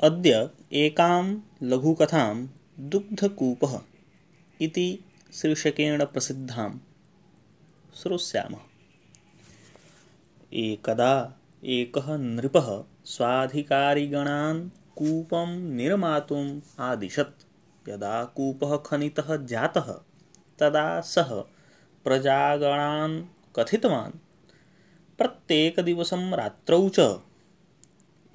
अद्य एकां लघुकथां दुग्धकूपः इति शीर्षकेण प्रसिद्धां श्रोष्यामः। एकदा एकः नृपः स्वाधिकारिगणान् कूपं निर्मातुम् आदिशत्। यदा कूपः खनितः जातः तदा सः प्रजागणान् कथितवान्। प्रत्येकदिवसं रात्रौ च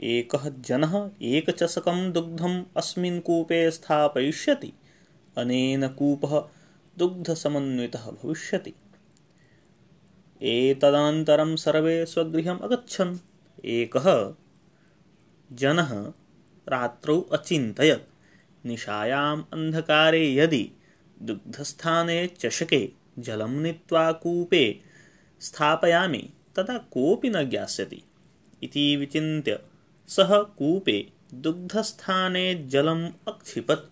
एकः जनः एकचषकं दुग्धम् अस्मिन् कूपे स्थापयिष्यति। अनेन कूपः दुग्धसमन्वितः भविष्यति। एतदनन्तरं सर्वे स्वगृहम् अगच्छन्। एकः जनः रात्रौ अचिन्तयत्। निशायाम् अन्धकारे यदि दुग्धस्थाने चषके जलं नीत्वा कूपे स्थापयामि तदा कोऽपि न ज्ञास्यति। इति विचिन्त्य सः कूपे दुग्धस्थाने जलम् अक्षिपत्।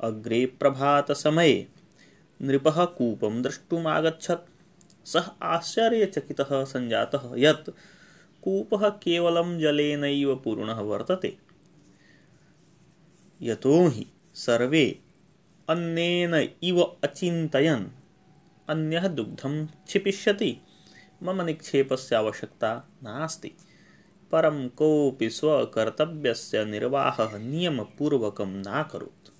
अग्रे प्रभातसमये नृपः कूपं द्रष्टुमागच्छत्। सः आश्चर्यचकितः सञ्जातः यत् कूपः केवलं जलेनैव पूर्णः वर्तते। यतो हि सर्वे अन्नेन इव अचिन्तयन् अन्यः दुग्धं क्षिपिष्यति। मम निक्षेपस्य आवश्यकता नास्ति परं कोऽपि स्वकर्तव्यस्य निर्वाहः नियमपूर्वकं नाकरोत्